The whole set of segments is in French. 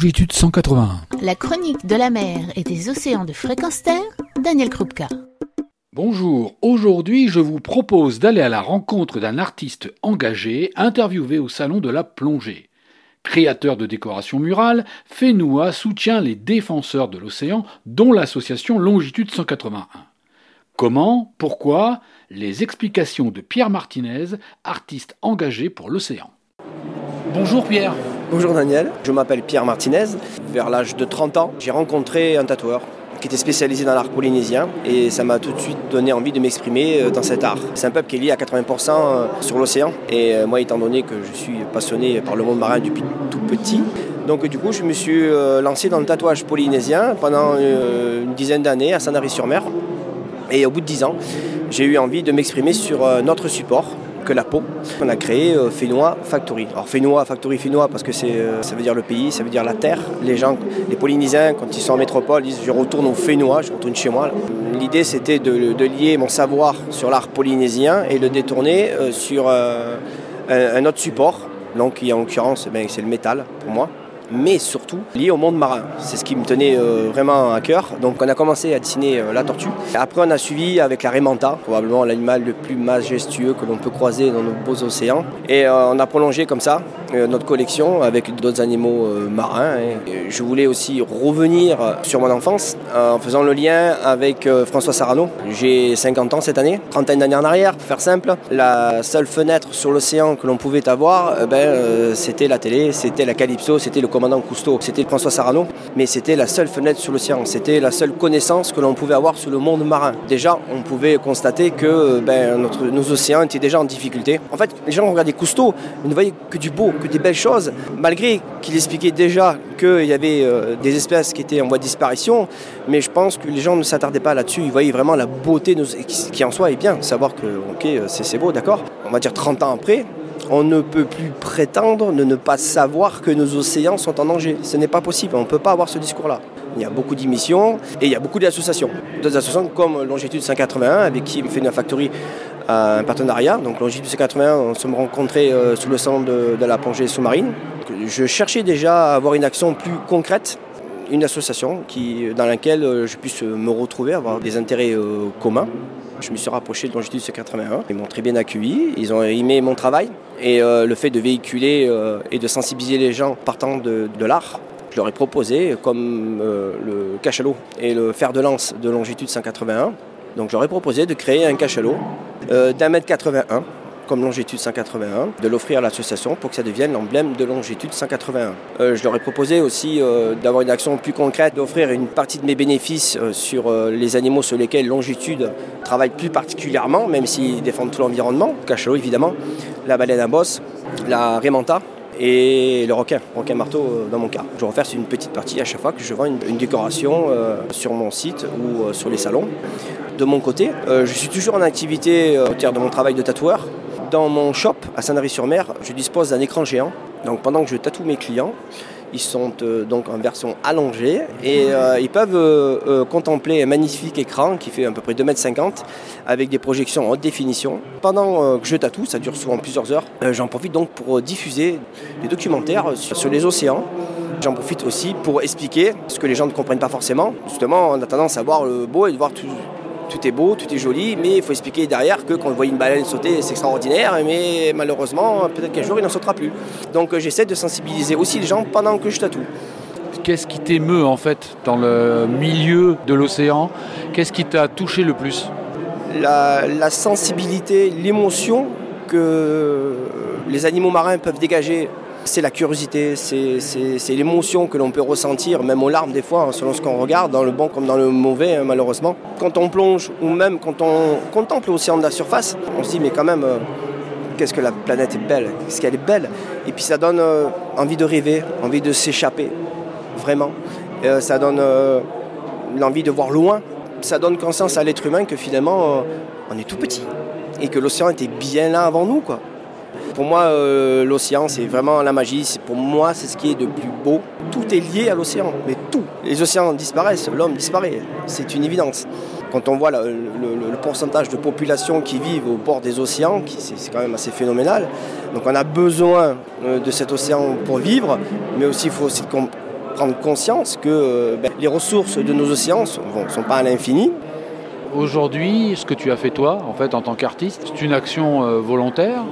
longitude 181. La chronique de la mer et des océans de fréquence terre, Daniel Krupka. Bonjour, aujourd'hui je vous propose d'aller à la rencontre d'un artiste engagé interviewé au Salon de la plongée. Créateur de décorations murales, Fénoua soutient les défenseurs de l'océan, dont l'association Longitude 181. Comment? Pourquoi? Les explications de Pierre Martinez, artiste engagé pour l'océan. Bonjour Pierre. Bonjour Daniel, je m'appelle Pierre Martinez. Vers l'âge de 30 ans, j'ai rencontré un tatoueur qui était spécialisé dans l'art polynésien et ça m'a tout de suite donné envie de m'exprimer euh, dans cet art. C'est un peuple qui est lié à 80% euh, sur l'océan et euh, moi étant donné que je suis passionné par le monde marin depuis tout petit, donc du coup je me suis lancé dans le tatouage polynésien pendant une dizaine d'années à Sanary-sur-Mer et au bout de 10 ans j'ai eu envie de m'exprimer sur notre support que la peau. On a créé euh, Fénois Factory. Alors Fénois, Factory Fénois parce que euh, ça veut dire le pays, ça veut dire la terre. Les gens, les Polynésiens, quand ils sont en métropole, disent je retourne au Fénois, je retourne chez moi. L'idée c'était de, lier mon savoir sur l'art polynésien et le détourner euh, sur un, autre support, donc en l'occurrence ben, c'est le métal pour moi mais surtout lié au monde marin. C'est ce qui me tenait euh, vraiment à cœur. Donc on a commencé à dessiner euh, la tortue. Après on a suivi avec la Raimanta, probablement l'animal le plus majestueux que l'on peut croiser dans nos beaux océans. Et euh, on a prolongé comme ça notre collection avec d'autres animaux marins. je voulais aussi revenir sur mon enfance en faisant le lien avec François Sarano. J'ai 50 ans cette année, trentaine d'années en arrière, pour faire simple. La seule fenêtre sur l'océan que l'on pouvait avoir, ben, c'était la télé, c'était la Calypso, c'était le c'était François Sarano, mais c'était la seule fenêtre sur l'océan, c'était la seule connaissance que l'on pouvait avoir sur le monde marin. Déjà, on pouvait constater que ben, nos océans étaient déjà en difficulté. En fait, les gens regardaient Cousteau, ils ne voyaient que du beau, que des belles choses, malgré qu'il expliquait déjà qu'il y avait euh, des espèces qui étaient en voie de disparition, mais je pense que les gens ne s'attardaient pas là-dessus, ils voyaient vraiment la beauté qui en soi est bien, savoir que ok, c'est beau, d'accord. On va dire 30 ans après, on ne peut plus prétendre de ne pas savoir que nos océans sont en danger. Ce n'est pas possible, on ne peut pas avoir ce discours-là. Il y a beaucoup d'émissions et il y a beaucoup d'associations. D'autres associations comme Longitude 181 avec qui fait une factory un partenariat. Donc Longitude 181, on se rencontrés euh, sous le centre de, la plongée sous-marine. Je cherchais déjà à avoir une action plus concrète une association dans laquelle euh, je puisse me retrouver, avoir des intérêts euh, communs. Je me suis rapproché de Longitude C81. Ils m'ont très bien accueilli. Ils ont aimé mon travail et euh, le fait de véhiculer euh, et de sensibiliser les gens partant de, l'art. Je leur ai proposé, comme euh, le cachalot et le fer de lance de longitude 181, donc je leur ai proposé de créer un cachalot d'un mètre 81 comme longitude 181, de l'offrir à l'association pour que ça devienne l'emblème de longitude 181. Euh, je leur ai proposé aussi euh, d'avoir une action plus concrète, d'offrir une partie de mes bénéfices euh, sur les animaux sur lesquels longitude travaille plus particulièrement, même s'ils défendent tout l'environnement, cachalot évidemment, la baleine à bosse, la rémanta, et le requin, requin marteau dans mon cas. Je reverse une petite partie à chaque fois que je vends une, décoration sur mon site ou sur les salons. De mon côté, je suis toujours en activité au terme de mon travail de tatoueur. Dans mon shop à Sanary-sur-Mer, je dispose d'un écran géant. Donc pendant que je tatoue mes clients, ils sont euh, donc en version allongée et euh, ils peuvent euh, contempler un magnifique écran qui fait à peu près 2,50 m avec des projections en haute définition. Pendant que je tatoue, ça dure souvent plusieurs heures, j'en profite donc pour diffuser des documentaires sur, sur les océans. J'en profite aussi pour expliquer ce que les gens ne comprennent pas forcément. Justement, on a tendance à voir le beau et de voir tout, tout est beau, tout est joli, mais il faut expliquer derrière que quand on voit une baleine sauter, c'est extraordinaire, mais malheureusement, peut-être qu'un jour, il n'en sautera plus. Donc euh, j'essaie de sensibiliser aussi les gens pendant que je tatoue. Qu'est-ce qui t'émeut en fait dans le milieu de l'océan? Qu'est-ce qui t'a touché le plus? La, la sensibilité, l'émotion que les animaux marins peuvent dégager c'est la curiosité, c'est l'émotion que l'on peut ressentir, même aux larmes des fois, hein, selon ce qu'on regarde, dans le bon comme dans le mauvais, hein, malheureusement. Quand on plonge, ou même quand on contemple l'océan de la surface, on se dit, mais quand même, euh, qu'est-ce que la planète est belle, qu'est-ce qu'elle est belle. Et puis ça donne euh, envie de rêver, envie de s'échapper, vraiment. Euh, ça donne l'envie de voir loin. Ça donne conscience à l'être humain que finalement, on est tout petit. Et que l'océan était bien là avant nous, quoi. Pour moi, euh, l'océan, c'est vraiment la magie. Pour moi, c'est ce qui est de plus beau. Tout est lié à l'océan, mais tout. Les océans disparaissent, l'homme disparaît. C'est une évidence. Quand on voit le, pourcentage de population qui vivent au bord des océans, c'est quand même assez phénoménal. Donc on a besoin euh, de cet océan pour vivre, mais aussi il faut aussi prendre conscience que ben, les ressources de nos océans ne sont, sont pas à l'infini. Aujourd'hui, ce que tu as fait toi, en fait, en tant qu'artiste, c'est une action euh, volontaire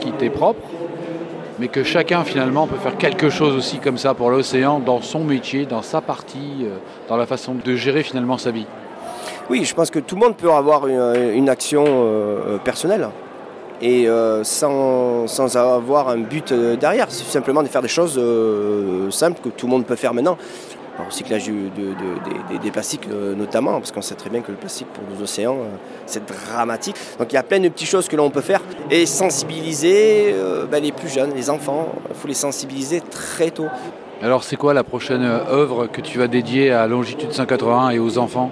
qui t'est propre, mais que chacun finalement peut faire quelque chose aussi comme ça pour l'océan dans son métier, dans sa partie, euh, dans la façon de gérer finalement sa vie. Oui, je pense que tout le monde peut avoir une, action euh, personnelle et sans, sans, avoir un but derrière. C'est simplement de faire des choses simples que tout le monde peut faire maintenant le recyclage des plastiques euh, notamment, parce qu'on sait très bien que le plastique pour nos océans, euh, c'est dramatique. Donc il y a plein de petites choses que l'on peut faire et sensibiliser euh, ben, les plus jeunes, les enfants, il faut les sensibiliser très tôt. Alors c'est quoi la prochaine œuvre que tu vas dédier à Longitude 181 et aux enfants?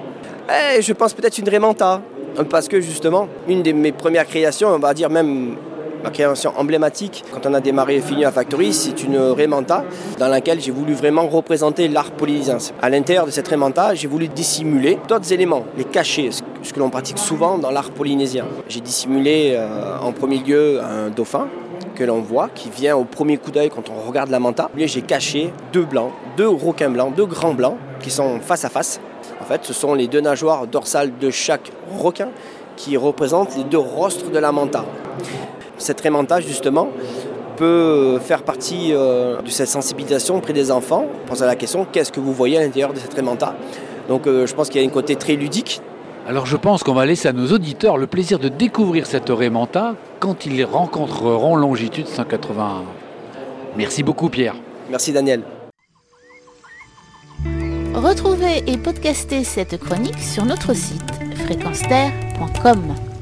Eh, Je pense peut-être une Rémanta, parce que justement, une de mes premières créations, on va dire même Ma création emblématique, quand on a démarré Fini à Factory, c'est une Rémanta dans laquelle j'ai voulu vraiment représenter l'art polynésien. À l'intérieur de cette Rémanta, j'ai voulu dissimuler d'autres éléments, les cacher, ce que l'on pratique souvent dans l'art polynésien. J'ai dissimulé euh, en premier lieu un dauphin que l'on voit, qui vient au premier coup d'œil quand on regarde la manta. J'ai caché deux blancs, deux requins blancs, deux grands blancs qui sont face à face. En fait, ce sont les deux nageoires dorsales de chaque requin qui représentent les deux rostres de la manta cette rémentage justement peut faire partie euh, de cette sensibilisation auprès des enfants, poser la question qu'est-ce que vous voyez à l'intérieur de cette rémenta Donc euh, je pense qu'il y a un côté très ludique. Alors je pense qu'on va laisser à nos auditeurs le plaisir de découvrir cette rémenta quand ils rencontreront Longitude 181. Merci beaucoup Pierre. Merci Daniel. Retrouvez et podcastez cette chronique sur notre site fréquenceterre.com.